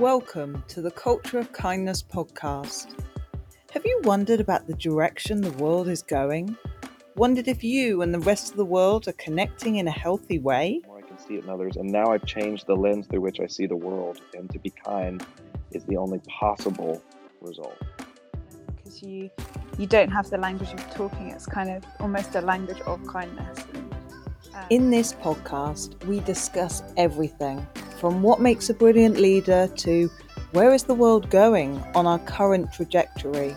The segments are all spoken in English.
Welcome to the Culture of Kindness podcast. Have you wondered about the direction the world is going? Wondered if you and the rest of the world are connecting in a healthy way? More I can see it in others, and now I've changed the lens through which I see the world, and to be kind is the only possible result. Because you you don't have the language of talking; it's kind of almost a language of kindness. Um, in this podcast, we discuss everything from what makes a brilliant leader to where is the world going on our current trajectory?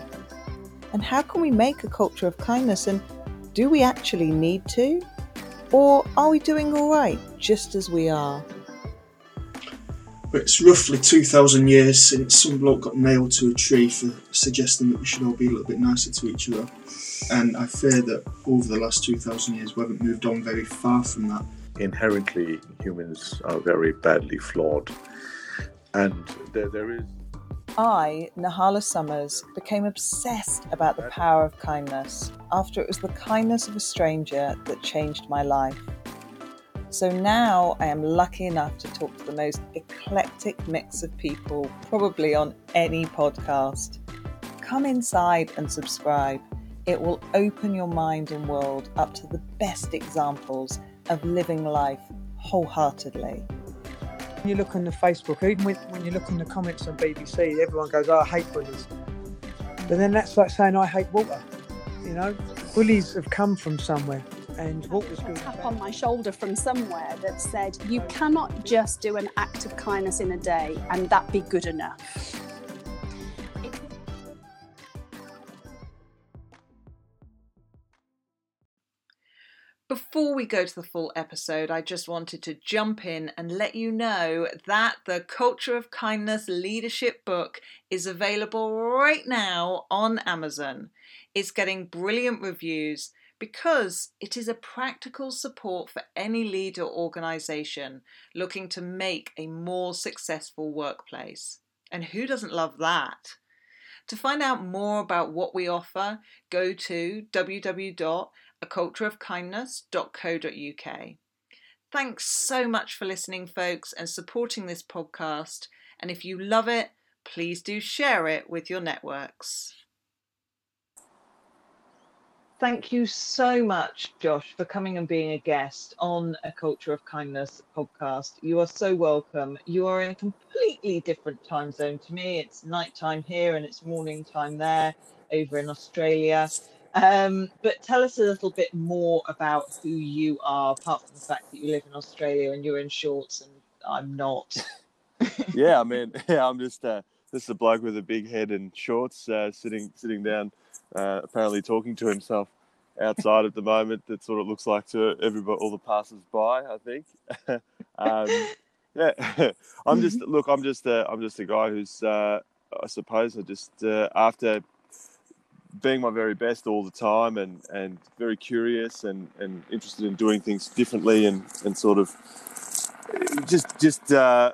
And how can we make a culture of kindness? And do we actually need to? Or are we doing all right just as we are? It's roughly 2,000 years since some bloke got nailed to a tree for suggesting that we should all be a little bit nicer to each other. And I fear that over the last 2,000 years we haven't moved on very far from that inherently humans are very badly flawed. And there, there is. I, Nahla Summers, became obsessed about the power of kindness after it was the kindness of a stranger that changed my life. So now I am lucky enough to talk to the most eclectic mix of people, probably on any podcast. Come inside and subscribe. It will open your mind and world up to the best examples of living life wholeheartedly. When you look on the Facebook, even with, when you look on the comments on BBC, everyone goes, oh, I hate bullies. But then that's like saying I hate water." You know, bullies have come from somewhere. And Walter's good. tap on my shoulder from somewhere that said, You cannot just do an act of kindness in a day and that be good enough. Before we go to the full episode, I just wanted to jump in and let you know that the Culture of Kindness Leadership book is available right now on Amazon. It's getting brilliant reviews because it is a practical support for any leader organization looking to make a more successful workplace. And who doesn't love that? To find out more about what we offer, go to www acultureofkindness.co.uk. Thanks so much for listening, folks, and supporting this podcast. And if you love it, please do share it with your networks. Thank you so much, Josh, for coming and being a guest on a Culture of Kindness podcast. You are so welcome. You are in a completely different time zone to me. It's nighttime here and it's morning time there over in Australia. Um, but tell us a little bit more about who you are, apart from the fact that you live in Australia and you're in shorts and I'm not. yeah, I mean, yeah, I'm just uh, just a bloke with a big head and shorts, uh, sitting sitting down, uh, apparently talking to himself outside at the moment. That's what it looks like to everybody, all the passers by. I think. um, yeah, I'm just look. I'm just a, I'm just a guy who's uh, I suppose I just uh, after being my very best all the time and, and very curious and, and interested in doing things differently and, and sort of just just uh,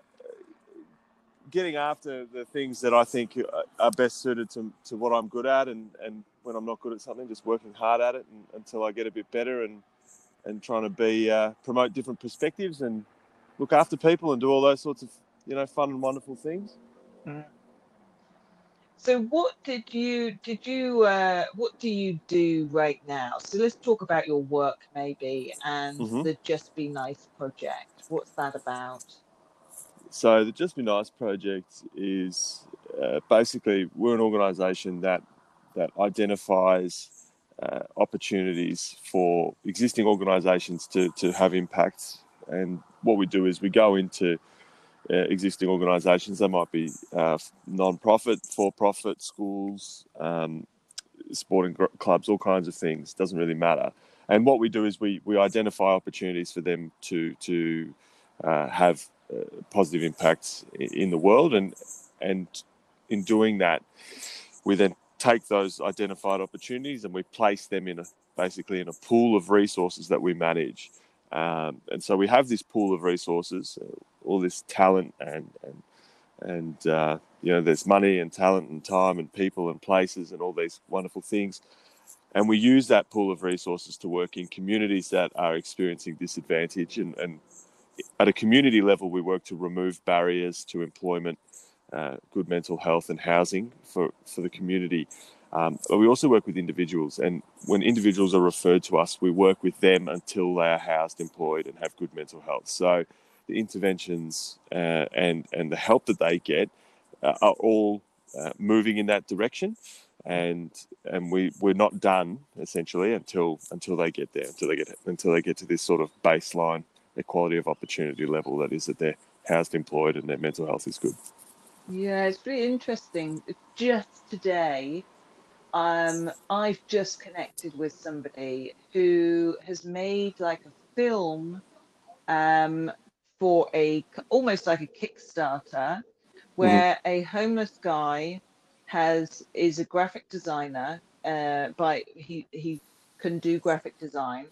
getting after the things that I think are best suited to, to what I'm good at and, and when I'm not good at something just working hard at it and, until I get a bit better and and trying to be uh, promote different perspectives and look after people and do all those sorts of you know fun and wonderful things. Mm. So what did you did you uh, what do you do right now? So let's talk about your work maybe and mm-hmm. the Just Be Nice project. What's that about? So the Just Be Nice project is uh, basically we're an organisation that that identifies uh, opportunities for existing organisations to to have impacts. And what we do is we go into uh, existing organisations. They might be uh, non-profit, for-profit, schools, um, sporting clubs, all kinds of things. Doesn't really matter. And what we do is we we identify opportunities for them to to uh, have uh, positive impacts in the world, and and in doing that, we then take those identified opportunities and we place them in a basically in a pool of resources that we manage. Um, and so we have this pool of resources, uh, all this talent and and and uh, you know there's money and talent and time and people and places and all these wonderful things. And we use that pool of resources to work in communities that are experiencing disadvantage. And, and at a community level, we work to remove barriers to employment uh, good mental health and housing for, for the community. Um, but we also work with individuals, and when individuals are referred to us, we work with them until they are housed, employed, and have good mental health. So the interventions uh, and and the help that they get uh, are all uh, moving in that direction, and and we we're not done essentially until until they get there, until they get until they get to this sort of baseline equality of opportunity level that is that they're housed, employed, and their mental health is good. Yeah, it's really interesting. Just today, um, I've just connected with somebody who has made like a film um, for a almost like a Kickstarter, where a homeless guy has is a graphic designer. Uh, by he he can do graphic design,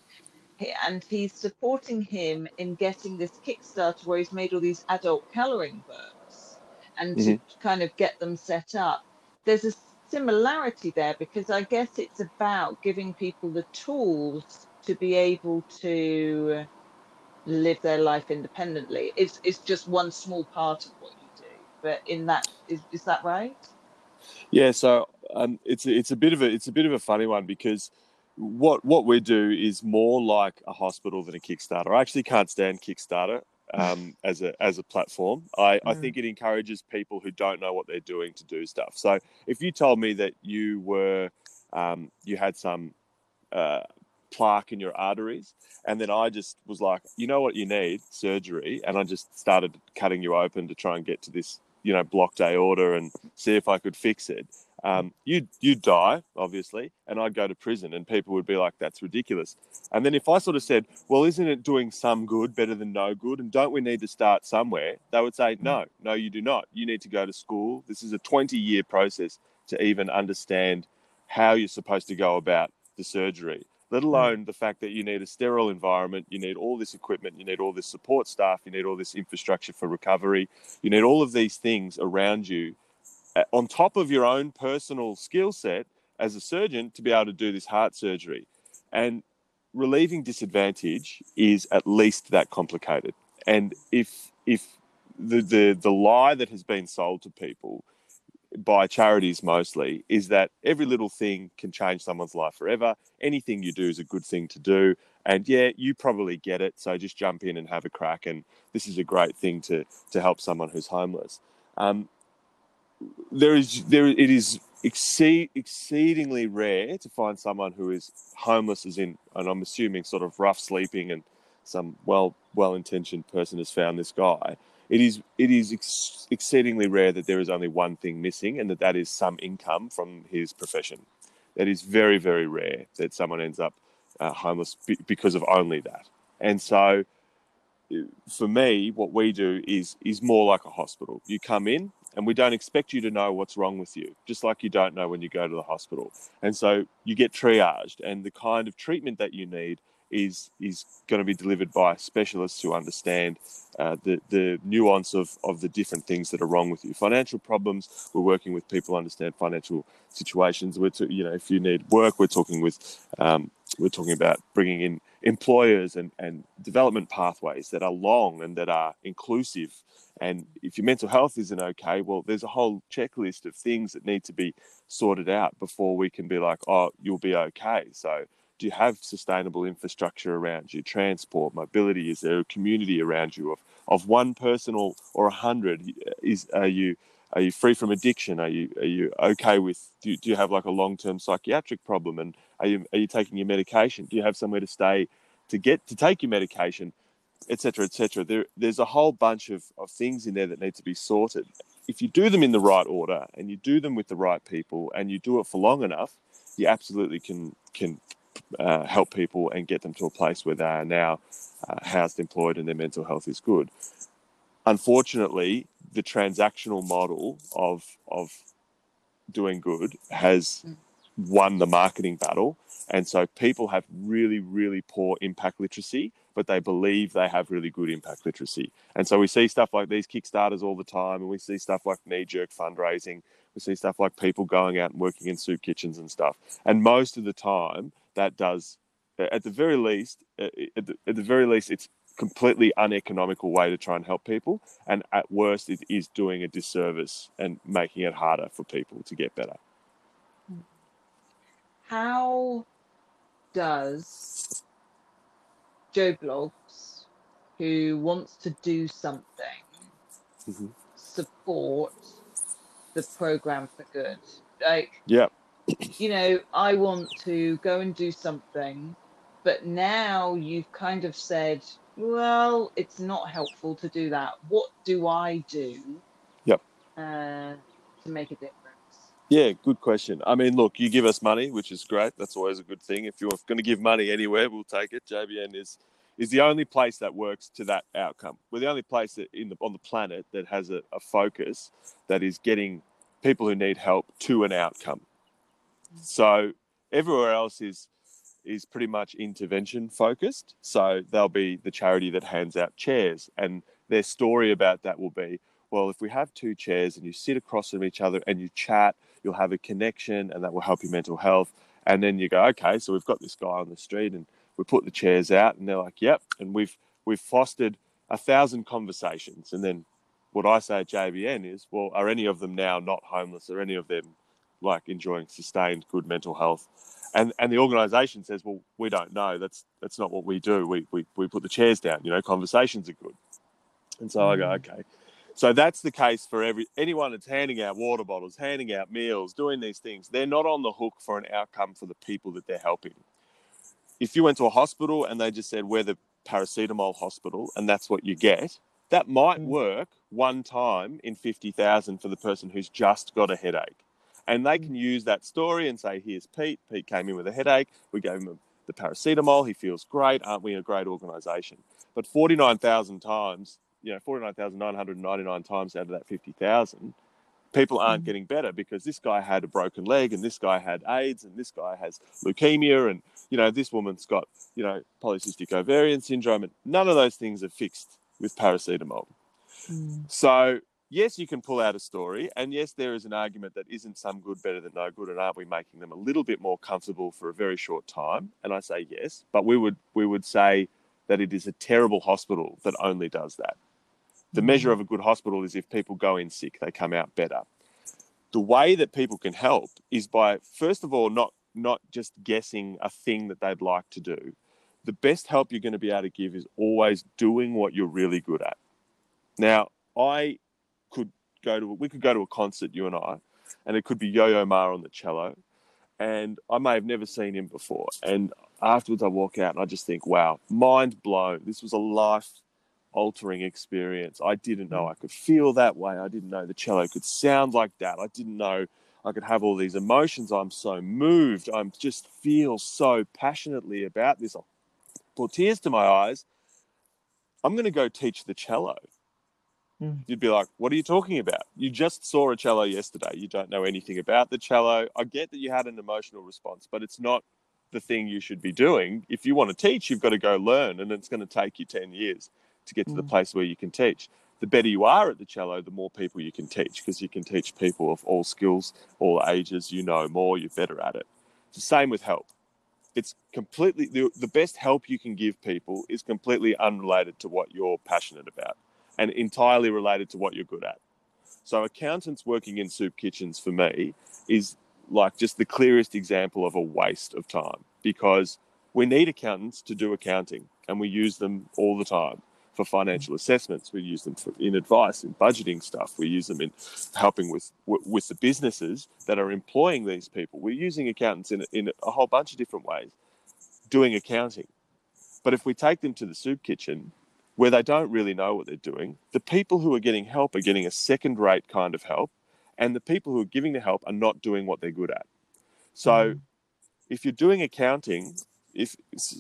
and he's supporting him in getting this Kickstarter where he's made all these adult coloring books and to kind of get them set up. There's a similarity there because I guess it's about giving people the tools to be able to live their life independently. It's it's just one small part of what you do. But in that is is that right? Yeah, so um, it's it's a bit of a it's a bit of a funny one because what what we do is more like a hospital than a Kickstarter. I actually can't stand Kickstarter um, as a as a platform. I, I Mm. think it encourages people who don't know what they're doing to do stuff. So if you told me that you were um, you had some uh, plaque in your arteries, and then I just was like, you know what you need surgery, and I just started cutting you open to try and get to this you know blocked aorta and see if I could fix it. Um, you'd you'd die obviously, and I'd go to prison, and people would be like, "That's ridiculous." And then if I sort of said, "Well, isn't it doing some good better than no good?" and don't we need to start somewhere? They would say, "No, no, you do not. You need to go to school. This is a 20-year process to even understand how you're supposed to go about the surgery." Let alone the fact that you need a sterile environment, you need all this equipment, you need all this support staff, you need all this infrastructure for recovery, you need all of these things around you uh, on top of your own personal skill set as a surgeon to be able to do this heart surgery. And relieving disadvantage is at least that complicated. And if if the the, the lie that has been sold to people by charities mostly is that every little thing can change someone's life forever. Anything you do is a good thing to do. And yeah, you probably get it. So just jump in and have a crack. And this is a great thing to to help someone who's homeless. Um, there is there it is exceed, exceedingly rare to find someone who is homeless as in and I'm assuming sort of rough sleeping and some well well intentioned person has found this guy it is it is ex- exceedingly rare that there is only one thing missing and that that is some income from his profession. That is very very rare that someone ends up uh, homeless be- because of only that. And so uh, for me what we do is is more like a hospital. You come in and we don't expect you to know what's wrong with you, just like you don't know when you go to the hospital. And so you get triaged, and the kind of treatment that you need is is going to be delivered by specialists who understand uh, the the nuance of of the different things that are wrong with you. Financial problems, we're working with people who understand financial situations. We're to, you know if you need work, we're talking with um, we're talking about bringing in employers and and development pathways that are long and that are inclusive and if your mental health isn't okay, well, there's a whole checklist of things that need to be sorted out before we can be like, oh, you'll be okay. So, do you have sustainable infrastructure around you? Transport, mobility? Is there a community around you of, of one person or, or a hundred? Is are you are you free from addiction? Are you are you okay with? Do you, do you have like a long term psychiatric problem? And are you are you taking your medication? Do you have somewhere to stay to get to take your medication? etc., etc. There, there's a whole bunch of, of things in there that need to be sorted. If you do them in the right order and you do them with the right people and you do it for long enough, you absolutely can can uh, help people and get them to a place where they are now uh, housed, employed, and their mental health is good. Unfortunately, the transactional model of of doing good has won the marketing battle, and so people have really, really poor impact literacy but they believe they have really good impact literacy. And so we see stuff like these Kickstarters all the time, and we see stuff like knee jerk fundraising. We see stuff like people going out and working in soup kitchens and stuff. And most of the time, that does, at the very least, at the, at the very least, it's completely uneconomical way to try and help people. And at worst, it is doing a disservice and making it harder for people to get better. How does Joe Bloggs, who wants to do something, Mhm. support the program for good? Like, Yeah. You know, I want to go and do something, but now you've kind of said, well, it's not helpful to do that. What do I do? Yep. Uh, to make a difference. Yeah, good question. I mean, look, you give us money, which is great. That's always a good thing. If you're going to give money anywhere, we'll take it. JBN is is the only place that works to that outcome. We're the only place that in the, on the planet that has a, a focus that is getting people who need help to an outcome. So everywhere else is is pretty much intervention focused. So they'll be the charity that hands out chairs, and their story about that will be, well, if we have two chairs and you sit across from each other and you chat, you'll have a connection, and that will help your mental health. And then you go, okay, so we've got this guy on the street, and we put the chairs out, and they're like, yep, and we've we've fostered a thousand conversations, and then what I say at JBN is, well, are any of them now not homeless? Are any of them like enjoying sustained good mental health? And and the organisation says, well, we don't know. That's that's not what we do. We we we put the chairs down. You know, conversations are good. And so I go, mm. okay. So that's the case for every anyone that's handing out water bottles, handing out meals, doing these things. They're not on the hook for an outcome for the people that they're helping. If you went to a hospital and they just said we're the paracetamol hospital and that's what you get, that might mm. work one time in 50,000 for the person who's just got a headache. And they mm. can use that story and say, here's Pete. Pete came in with a headache. We gave him the paracetamol. He feels great. Aren't we a great organization? But 49,000 times, you know, 49,999 times out of that 50,000, people aren't mm. getting better because this guy had a broken leg and this guy had AIDS and this guy has leukemia and, you know, this woman's got, you know, polycystic ovarian syndrome. And none of those things are fixed with paracetamol. Mm. So, yes, you can pull out a story, and yes, there is an argument that isn't some good better than no good, and aren't we making them a little bit more comfortable for a very short time? And I say yes, but we would we would say that it is a terrible hospital that only does that. The hmm. measure of a good hospital is if people go in sick, they come out better. The way that people can help is by first of all not not just guessing a thing that they'd like to do. The best help you're going to be able to give is always doing what you're really good at. Now, I go to we could go to a concert, you and I, and it could be Yo-Yo Ma on the cello, and I may have never seen him before. And afterwards, I walk out and I just think, wow, mind blown. This was a life altering experience. I didn't know I could feel that way. I didn't know the cello could sound like that. I didn't know I could have all these emotions. I'm so moved. I just feel so passionately about this. I'll pull tears to my eyes. I'm going to go teach the cello. Mm. You'd be like, what are you talking about? You just saw a cello yesterday. You don't know anything about the cello. I get that you had an emotional response, but it's not the thing you should be doing. If you want to teach, you've got to go learn, and it's going to take you 10 years to get to the mm. place where you can teach. The better you are at the cello, the more people you can teach because you can teach people of all skills, all ages. You know more, you're better at it. It's the same with help. It's completely the, the best help you can give people is completely unrelated to what you're passionate about and entirely related to what you're good at. So, accountants working in soup kitchens for me is like just the clearest example of a waste of time because we need accountants to do accounting and we use them all the time for financial assessments. We use them for, in advice, in budgeting stuff. We use them in helping with with the businesses that are employing these people. We're using accountants in, in a whole bunch of different ways, doing accounting. But if we take them to the soup kitchen, where they don't really know what they're doing, the people who are getting help are getting a second rate kind of help, and the people who are giving the help are not doing what they're good at. So, hmm. if you're doing accounting, if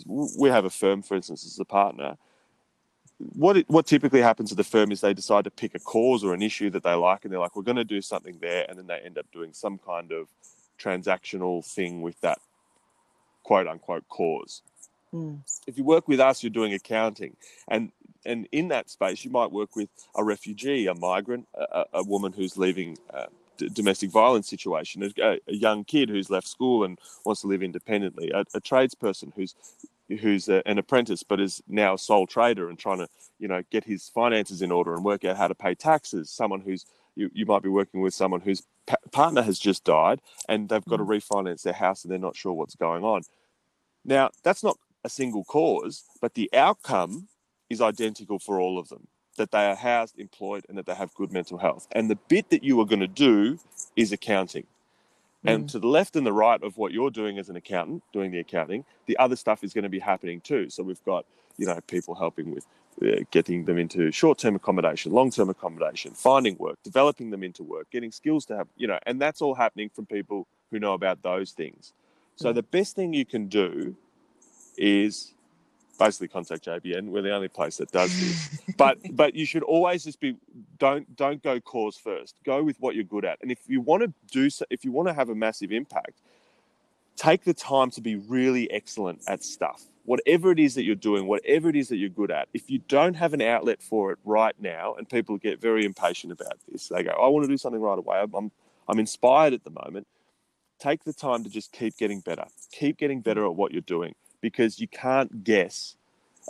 we have a firm, for instance, as a partner, what it, what typically happens to the firm is they decide to pick a cause or an issue that they like, and they're like, we're going to do something there, and then they end up doing some kind of transactional thing with that quote unquote cause. Hmm. If you work with us, you're doing accounting, and and in that space, you might work with a refugee, a migrant, a, a woman who's leaving a d- domestic violence situation, a, a young kid who's left school and wants to live independently, a, a tradesperson who's who's a, an apprentice but is now a sole trader and trying to you know get his finances in order and work out how to pay taxes someone who's you, you might be working with someone whose pa- partner has just died and they've got to mm. refinance their house and they're not sure what's going on. Now that's not a single cause but the outcome is identical for all of them that they are housed employed and that they have good mental health and the bit that you are going to do is accounting and to the left and the right of what you're doing as an accountant, doing the accounting, the other stuff is going to be happening too. So we've got, you know, people helping with uh, getting them into short-term accommodation, long-term accommodation, finding work, developing them into work, getting skills to have, you know, and that's all happening from people who know about those things. So the best thing you can do is basically contact JBN. We're the only place that does this. but but you should always just be don't don't go cause first. Go with what you're good at. And if you want to do so, if you want to have a massive impact, take the time to be really excellent at stuff. Whatever it is that you're doing, whatever it is that you're good at, if you don't have an outlet for it right now, and people get very impatient about this, they go, "I want to do something right away. I'm I'm inspired at the moment." Take the time to just keep getting better. Keep getting better at what you're doing because you can't guess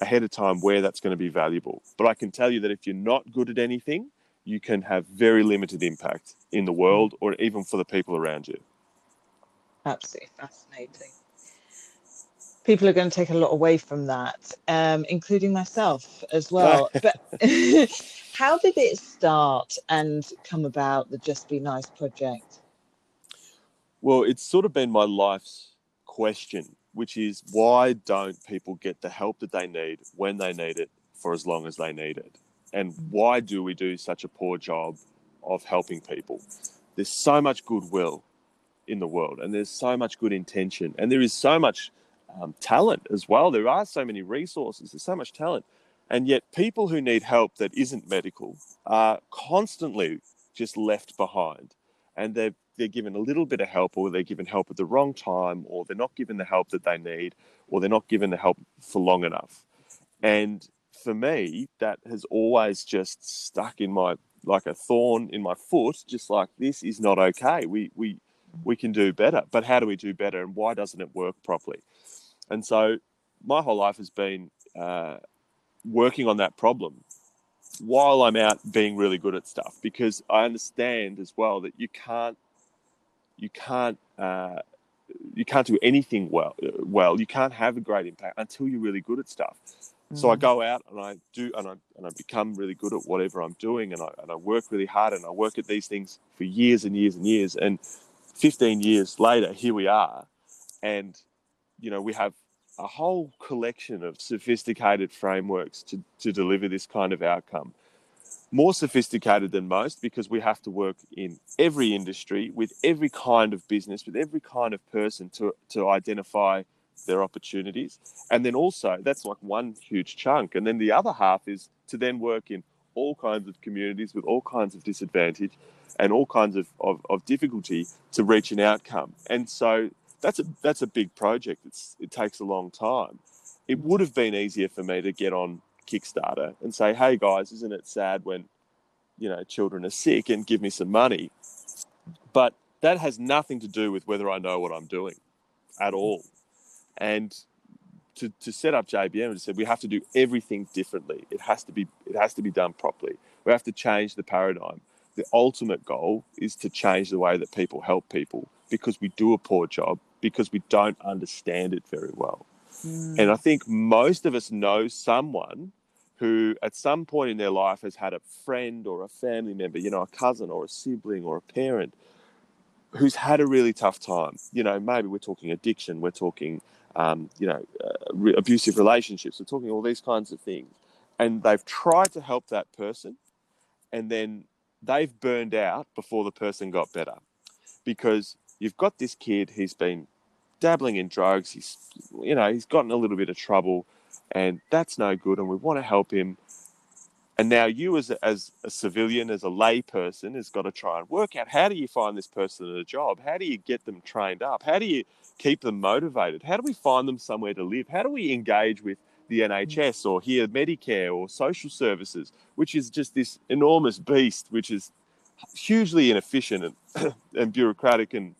ahead of time where that's going to be valuable. But I can tell you that if you're not good at anything, you can have very limited impact in the world or even for the people around you. Absolutely fascinating. People are going to take a lot away from that, um, including myself as well. but how did it start and come about the Just Be Nice project? Well, it's sort of been my life's question, which is why don't people get the help that they need when they need it for as long as they need it? And why do we do such a poor job of helping people? There's so much goodwill in the world, and there's so much good intention, and there is so much um, talent as well. There are so many resources, there's so much talent. And yet, people who need help that isn't medical are constantly just left behind. And they're they're given a little bit of help or they're given help at the wrong time or they're not given the help that they need or they're not given the help for long enough. And for me that has always just stuck in my like a thorn in my foot just like this is not okay. We we we can do better. But how do we do better and why doesn't it work properly? And so my whole life has been uh, working on that problem while I'm out being really good at stuff because I understand as well that you can't you can't uh, you can't do anything well well. You can't have a great impact until you're really good at stuff. So i Mm. go out and i do and i and i become really good at whatever i'm doing and i and i work really hard and i work at these things for years and years and years. And 15 years later here we are. And you know we have a whole collection of sophisticated frameworks to to deliver this kind of outcome more sophisticated than most because we have to work in every industry with every kind of business with every kind of person to to identify their opportunities. And then also that's like one huge chunk. And then the other half is to then work in all kinds of communities with all kinds of disadvantage and all kinds of, of, of difficulty to reach an outcome. And so that's a that's a big project. It's it takes a long time. It would have been easier for me to get on Kickstarter and say, "Hey guys, isn't it sad when you know children are sick and give me some money?" But that has nothing to do with whether I know what I'm doing at all. And to, to set up JBN, we said we have to do everything differently. It has to be it has to be done properly. We have to change the paradigm. The ultimate goal is to change the way that people help people because we do a poor job because we don't understand it very well. And I think most of us know someone who, at some point in their life, has had a friend or a family member, you know, a cousin or a sibling or a parent who's had a really tough time. You know, maybe we're talking addiction, we're talking, um, you know, uh, re- abusive relationships, we're talking all these kinds of things. And they've tried to help that person, and then they've burned out before the person got better because you've got this kid, he's been dabbling in drugs. He's, you know, he's gotten a little bit of trouble, and that's no good. And we want to help him. And now you, as a, as a civilian, as a lay person, has got to try and work out how do you find this person a job? How do you get them trained up? How do you keep them motivated? How do we find them somewhere to live? How do we engage with the mm. NHS or here Medicare or social services, which is just this enormous beast, which is hugely inefficient and, and bureaucratic and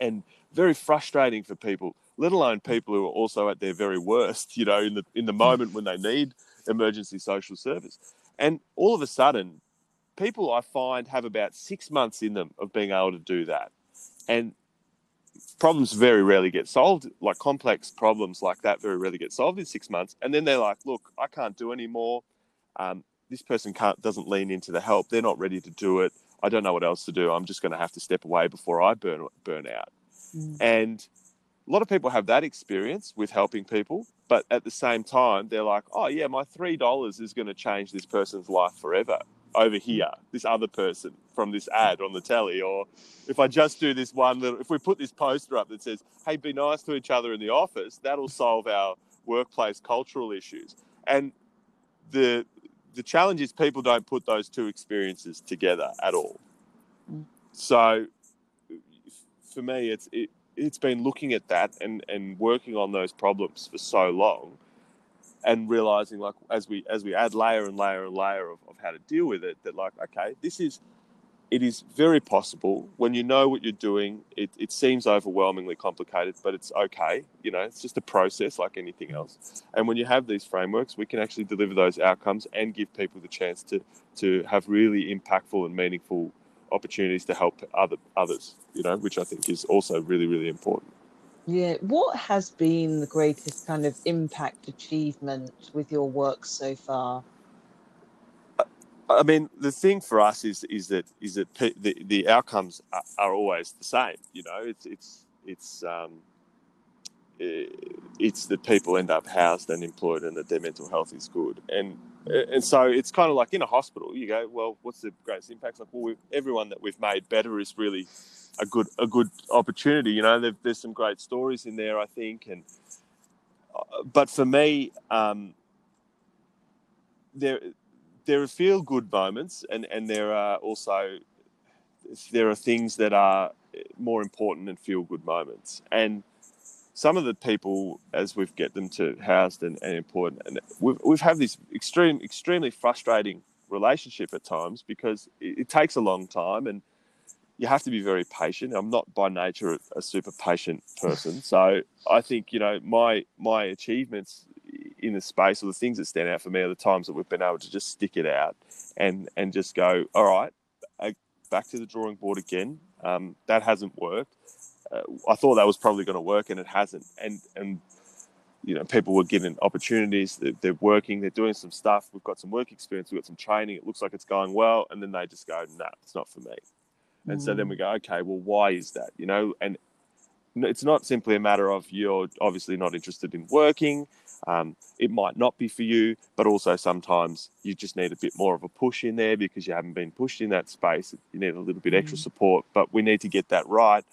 and very frustrating for people let alone people who are also at their very worst, you know, in the in the moment when they need emergency social service. And all of a sudden, people I find have about six months in them of being able to do that. And problems very rarely get solved, like complex problems like that very rarely get solved in six months. And then they're like, look, I can't do anymore. Um, this person can't doesn't lean into the help. They're not ready to do it. I don't know what else to do. I'm just going to have to step away before I burn burn out. Mm. And a lot of people have that experience with helping people, but at the same time, they're like, oh, yeah, my $3 is going to change this person's life forever over here, this other person from this ad on the telly. Or if I just do this one little, if we put this poster up that says, hey, be nice to each other in the office, that'll solve our workplace cultural issues. And the, the challenge is people don't put those two experiences together at all. Mm. So for me, it's, it, it's been looking at that and, and working on those problems for so long and realizing like as we as we add layer and layer and layer of, of how to deal with it that like okay this is it is very possible. When you know what you're doing it, it seems overwhelmingly complicated but it's okay you know it's just a process like anything else. And when you have these frameworks we can actually deliver those outcomes and give people the chance to to have really impactful and meaningful opportunities to help other others, you know, which I think is also really, really important. Yeah. What has been the greatest kind of impact achievement with your work so far? I mean, the thing for us is is that is that the, the outcomes are, are always the same. You know, it's it's it's um, it's that people end up housed and employed and that their mental health is good. And and so it's kind of like in a hospital, you go, well, what's the greatest impact? Like, well, everyone that we've made better is really a good a good opportunity. You know, there's some great stories in there, I think. And uh, but for me, um, there there are feel good moments, and and there are also there are things that are more important than feel good moments, and some of the people, as we've get them to housed and, and employed, and we've, we've had this extreme, extremely frustrating relationship at times because it, it, takes a long time and you have to be very patient. I'm not by nature a, super patient person, so I think you know my my achievements in the space or the things that stand out for me are the times that we've been able to just stick it out and and just go, all right, back to the drawing board again. Um, that hasn't worked uh, I thought that was probably going to work, and it hasn't. And and you know, people were given opportunities. They're, they're, working. They're doing some stuff. We've got some work experience. We've got some training. It looks like it's going well, and then they just go, "No, nah, it's not for me." And mm. so then we go, "Okay, well, why is that?" You know, and it's not simply a matter of you're obviously not interested in working. Um, it might not be for you, but also sometimes you just need a bit more of a push in there because you haven't been pushed in that space. You need a little bit extra mm. support, but we need to get that right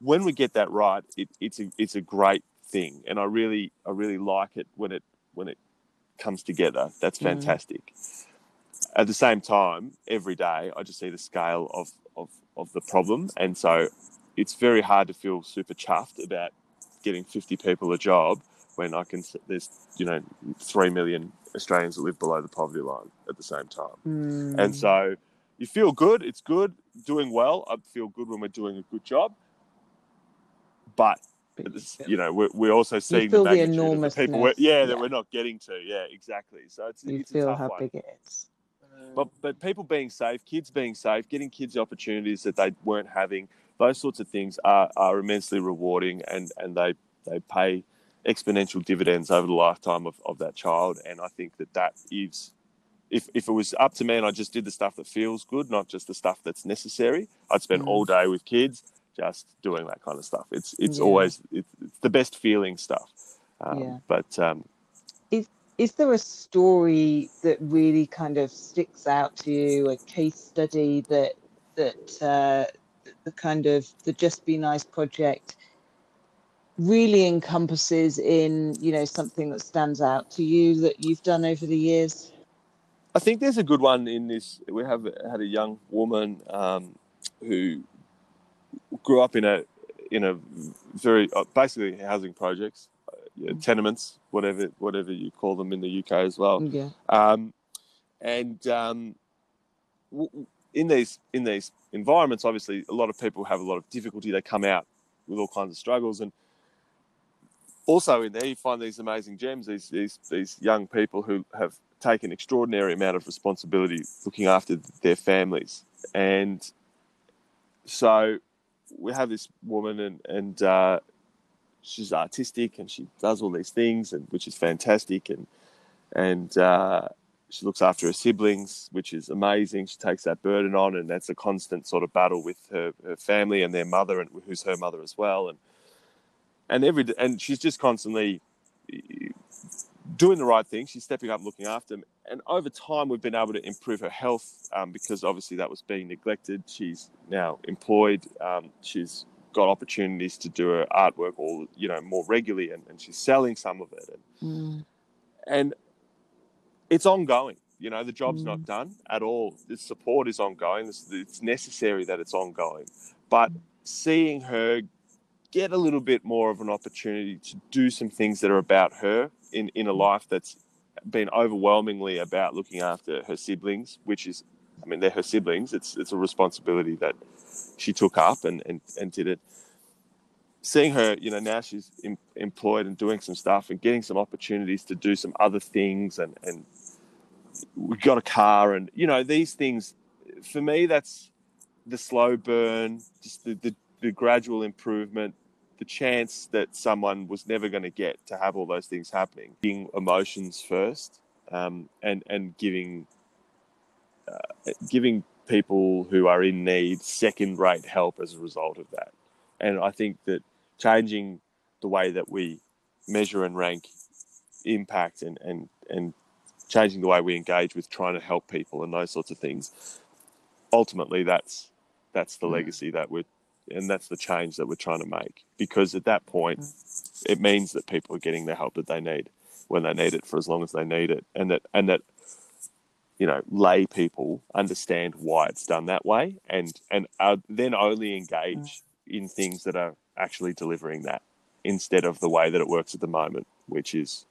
when we get that right, it, it's a it's a great thing, and I really I really like it when it when it comes together. That's mm. fantastic. Mm. At the same time, every day I just see the scale of, of of the problem, and so it's very hard to feel super chuffed about getting 50 people a job when I can there's you know three million Australians that live below the poverty line at the same time, mm. and so you feel good. It's good doing well. I feel good when we're doing a good job but you know we're, we're also seeing the, the enormous the people yeah, yeah, that we're not getting to. Yeah exactly. So it's, you it's feel how one. big it is. But but people being safe kids being safe getting kids opportunities that they weren't having those sorts of things are, are immensely rewarding and and they they pay exponential dividends over the lifetime of, of that child. And i think that that is if, if it was up to me and I just did the stuff that feels good, not just the stuff that's necessary, I'd spend mm. all day with kids just doing that kind of stuff. It's it's yeah. always it's, it's, the best feeling stuff. Um, yeah. But um, is is there a story that really kind of sticks out to you? A case study that that uh, the kind of the Just Be Nice project really encompasses in you know something that stands out to you that you've done over the years? I think there's a good one in this. We have had a young woman um, who grew up in a in a very uh, basically housing projects, uh, yeah, mm. tenements, whatever whatever you call them in the UK as well. Yeah. Um, and um, in these in these environments, obviously, a lot of people have a lot of difficulty. They come out with all kinds of struggles, and also in there you find these amazing gems, these these these young people who have taken extraordinary amount of responsibility looking after their families, and so we have this woman and and uh, she's artistic and she does all these things and which is fantastic and and uh, she looks after her siblings, which is amazing. She takes that burden on, and that's a constant sort of battle with her, her family and their mother, and who's her mother as well. And and every and she's just constantly doing the right thing. She's stepping up, and looking after them, and over time we've been able to improve her health um, because obviously that was being neglected. She's now employed. Um, she's got opportunities to do her artwork all you know more regularly, and, and she's selling some of it. And, Mm. and it's ongoing. You know, the job's Mm. not done at all. The support is ongoing. It's, it's necessary that it's ongoing. But seeing her get a little bit more of an opportunity to do some things that are about her in, in a life that's been overwhelmingly about looking after her siblings, which is, I mean, they're her siblings. It's, it's a responsibility that she took up and, and, and did it seeing her, you know, now she's em- employed and doing some stuff and getting some opportunities to do some other things, and and we got a car, and you know, these things. For me, that's the slow burn, just the the, the gradual improvement, the chance that someone was never going to get to have all those things happening. Being emotions first, um, and and giving uh, giving people who are in need second rate help as a result of that. And I think that changing the way that we measure and rank impact and, and, and changing the way we engage with trying to help people and those sorts of things, ultimately that's that's the legacy that we're and that's the change that we're trying to make. Because at that point it means that people are getting the help that they need when they need it for as long as they need it. And that and that you know, lay people understand why it's done that way and and uh, then only engage in things that are actually delivering that instead of the way that it works at the moment, which is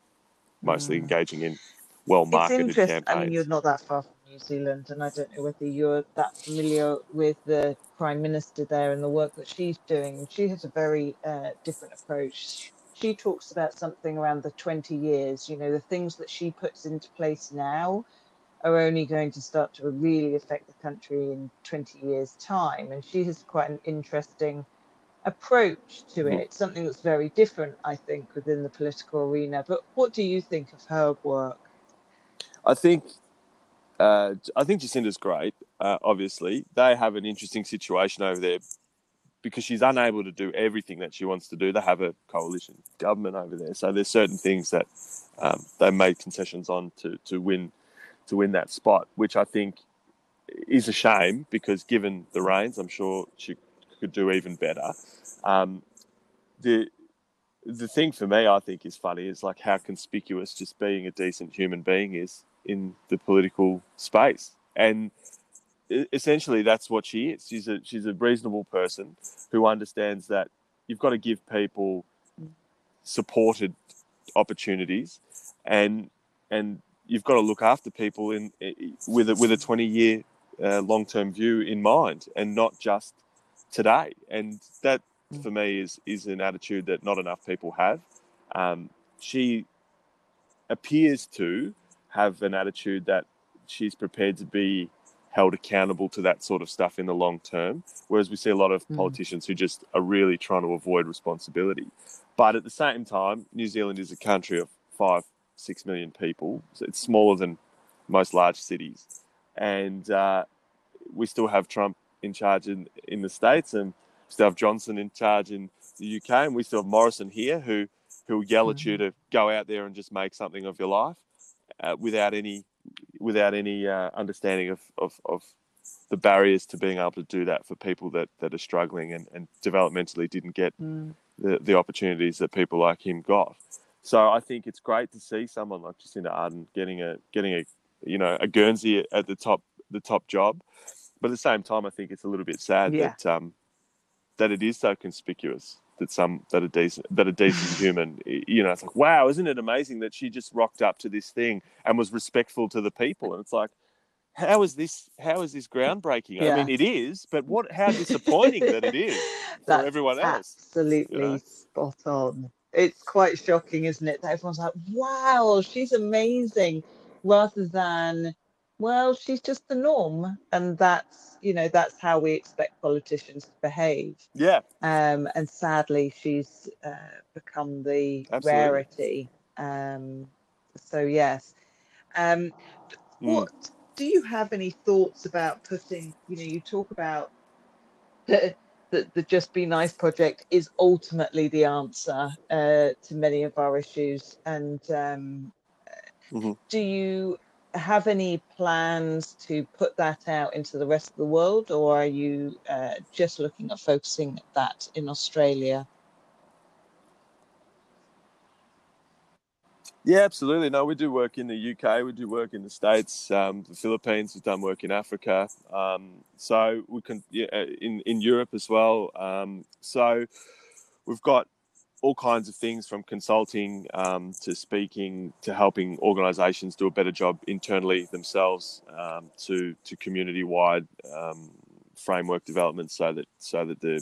mostly Mm. engaging in well marketed interesting. I campaigns. mean, you're not that far New Zealand, and I don't know whether you're that familiar with the Prime Minister there and the work that she's doing. She has a very uh, different approach. She talks about something around the 20 years. You know, the things that she puts into place now are only going to start to really affect the country in 20 years' time. And she has quite an interesting approach to it, something that's very different, I think, within the political arena. But what do you think of her work? I think uh, I think Jacinda's great. Uh, obviously, they have an interesting situation over there because she's unable to do everything that she wants to do. They have a coalition government over there, so there's certain things that um, they made concessions on to to win to win that spot, which I think is a shame because given the reins, I'm sure she could do even better. Um, the the thing for me, I think, is funny is like how conspicuous just being a decent human being is in the political space, and essentially that's what she is. She's a she's a reasonable person who understands that you've got to give people supported opportunities, and and you've got to look after people in with a with a twenty year uh, long term view in mind, and not just today. And that for me is is an attitude that not enough people have. Um, she appears to have an attitude that she's prepared to be held accountable to that sort of stuff in the long term, whereas we see a lot of Mm. politicians who just are really trying to avoid responsibility. But at the same time, New Zealand is a country of five, six million people. So it's smaller than most large cities, and uh, we still have Trump in charge in, in the states, and we still have Johnson in charge in the UK, and we still have Morrison here, who who will yell at you to go out there and just make something of your life uh, without any without any uh, understanding of, of, of the barriers to being able to do that for people that, that are struggling and, and developmentally didn't get Mm. the, the opportunities that people like him got. So I think it's great to see someone like Jacinda Ardern getting a getting a you know a Guernsey at the top the top job, but at the same time I think it's a little bit sad Yeah. that um, that it is so conspicuous that some that a decent that a decent human you know it's like wow isn't it amazing that she just rocked up to this thing and was respectful to the people and it's like how is this how is this groundbreaking i mean it is but what how disappointing that it is for everyone else Absolutely you know? spot on. it's quite shocking, isn't it? That everyone's like, wow, she's amazing, rather than, well, she's just the norm. And that's, you know, that's how we expect politicians to behave. Yeah. Um, and sadly, she's uh, become the Absolutely. rarity. Um, so, yes. Um, Mm. what do you have any thoughts about putting, you know, you talk about the, the, the Just Be Nice project is ultimately the answer uh, to many of our issues. And um, Mhm. do you have any plans to put that out into the rest of the world, or are you uh, just looking at focusing that in Australia? Yeah, absolutely. No, we do work in the UK. We do work in the States, um, the Philippines. We've done work in Africa. Um, so we can yeah, uh, in in Europe as well. Um, so we've got all kinds of things from consulting um, to speaking to helping organisations do a better job internally themselves um, to to community wide um, framework development so that so that the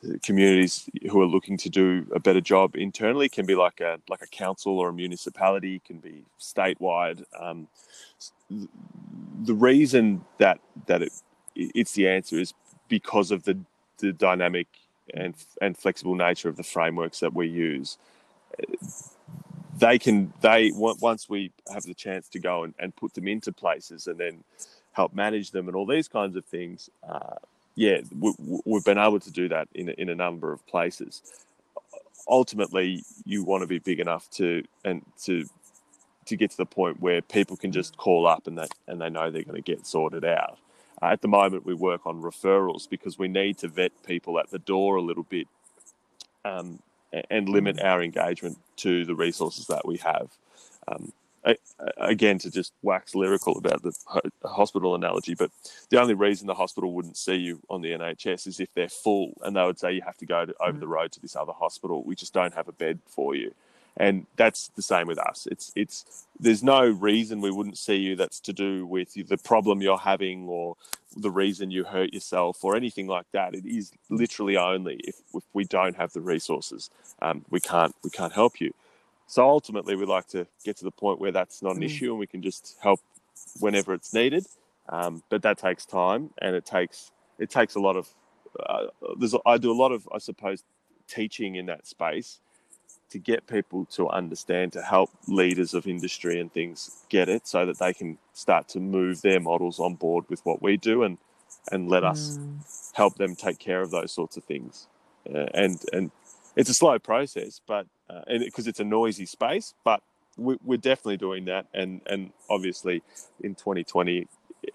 the communities who are looking to do a better job internally can be like a like a council or a municipality can be statewide. Um, the reason that that it it's the answer is because of the the dynamic and and flexible nature of the frameworks that we use they can they once we have the chance to go and, and put them into places and then help manage them and all these kinds of things uh, yeah, we, we've been able to do that in in a number of places. Ultimately, you want to be big enough to and to to get to the point where people can just call up and that and they know they're going to get sorted out. Uh, at the moment, we work on referrals because we need to vet people at the door a little bit um, and limit our engagement to the resources that we have. Um, again to just wax lyrical about the hospital analogy, but the only reason the hospital wouldn't see you on the NHS is if they're full and they would say you have to go to, over the road to this other hospital. We just don't have a bed for you, and that's the same with us. It's it's there's no reason we wouldn't see you that's to do with the problem you're having or the reason you hurt yourself or anything like that. It is literally only if, if we don't have the resources, um, we can't we can't help you. So ultimately, we like to get to the point where that's not an mm. issue and we can just help whenever it's needed. Um, but that takes time and it takes it takes a lot of. Uh, there's I do a lot of I suppose teaching in that space to get people to understand to help leaders of industry and things get it so that they can start to move their models on board with what we do and and let mm. us help them take care of those sorts of things uh, and and it's a slow process but uh, and because it's a noisy space. But we, are definitely doing that, and and obviously in 2020,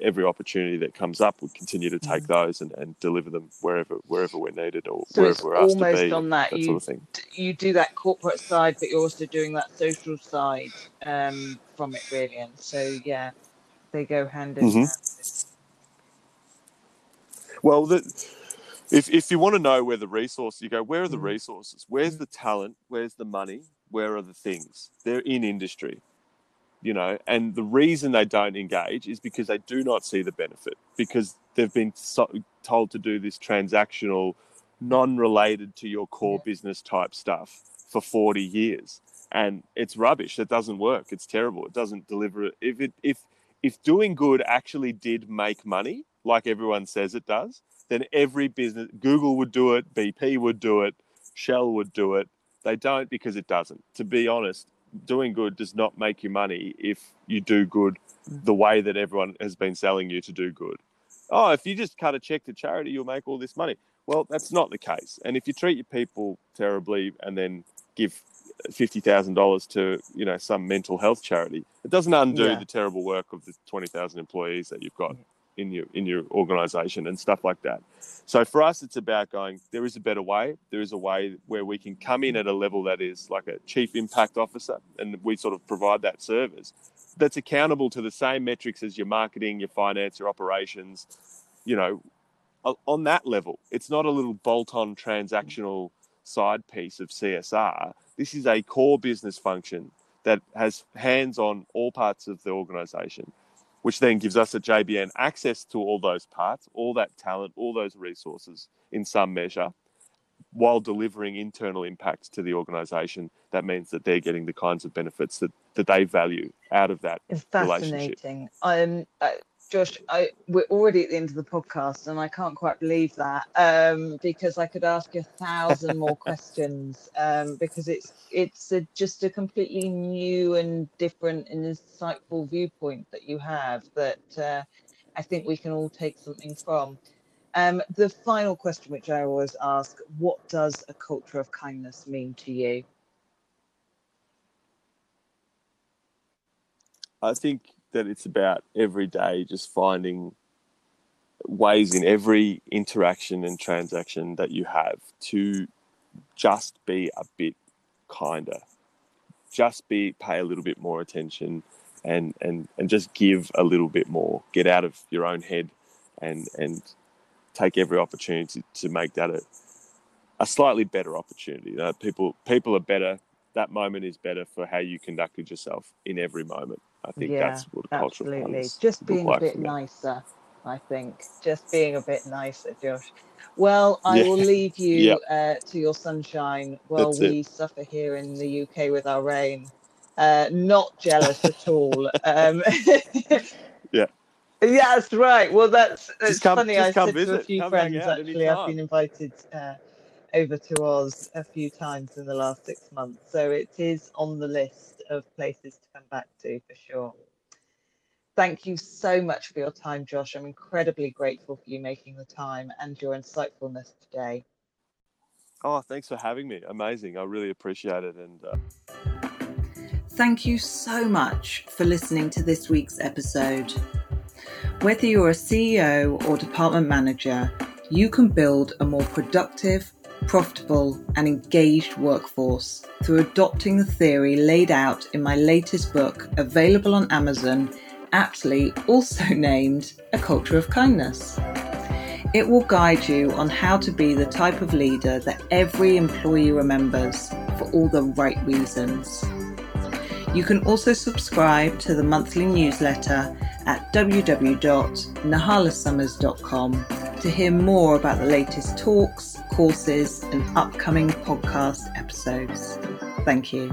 every opportunity that comes up, we continue to take mm. those and, and deliver them wherever wherever we're needed or so wherever we're asked almost to be. on that, that you, sort of thing. You do that corporate side, but you're also doing that social side um, from it, really. And so yeah, they go hand in mm-hmm. hand. Well, the, if if you want to know where the resources, you go, where are the Mm. resources? Where's the talent? Where's the money? Where are the things? They're in industry, you know. And the reason they don't engage is because they do not see the benefit because they've been so, told to do this transactional, non-related to your core business type stuff for forty years, and it's rubbish. It doesn't work. It's terrible. It doesn't deliver. If it if if doing good actually did make money, like everyone says it does, then every business, Google would do it, BP would do it, Shell would do it. They don't because it doesn't. To be honest, doing good does not make you money if you do good mm. the way that everyone has been selling you to do good. Oh, if you just cut a check to charity, you'll make all this money. Well, that's not the case. And if you treat your people terribly and then give fifty thousand dollars to you know some mental health charity, it doesn't undo Yeah. the terrible work of the twenty thousand employees that you've got in your in your organization and stuff like that. So for us, it's about going. There is a better way. There is a way where we can come in at a level that is like a chief impact officer, and we sort of provide that service that's accountable to the same metrics as your marketing, your finance, your operations. You know, on that level, it's not a little bolt-on transactional side piece of CSR. This is a core business function that has hands on all parts of the organization which then gives us at JBN access to all those parts, all that talent, all those resources in some measure, while delivering internal impact to the organization, that means that they're getting the kinds of benefits that, that they value out of that It's relationship. fascinating. Um, Josh, I, we're already at the end of the podcast, and I can't quite believe that um, because I could ask you a thousand more questions um, because it's it's a, just a completely new and different and insightful viewpoint that you have that uh, I think we can all take something from. Um, the final question, which I always ask, what does a culture of kindness mean to you? I think that it's about every day just finding ways in every interaction and transaction that you have to just be a bit kinder. Just be pay a little bit more attention and and and just give a little bit more. Get out of your own head and and take every opportunity to make that a, a slightly better opportunity. You know, people people are better. That moment is better for how you conducted yourself in every moment I think yeah, that's what of absolutely. Just being like a bit nicer, I think. Just being a bit nicer, Josh. Well, I Yeah. will leave you Yeah. uh, to your sunshine while That's it. we suffer here in the UK with our rain. Uh, not jealous at all. Um, Yeah. Yeah, that's right. Well, that's it's come- funny. just I come said to a few friends actually. I've been invited uh, over to Oz a few times in the last six months, so it is on the list of places to come back to for sure. Thank you so much for your time, Josh. I'm incredibly grateful for you making the time and your insightfulness today. Oh, thanks for having me. Amazing. I really appreciate it. And uh, Thank you so much for listening to this week's episode. Whether you're a CEO or department manager, you can build a more productive, profitable, and engaged workforce through adopting the theory laid out in my latest book, available on Amazon, aptly also named A Culture of Kindness. It will guide you on how to be the type of leader that every employee remembers for all the right reasons. You can also subscribe to the monthly newsletter at www.nahlasummers.com to hear more about the latest talks, courses, and upcoming podcast episodes. Thank you.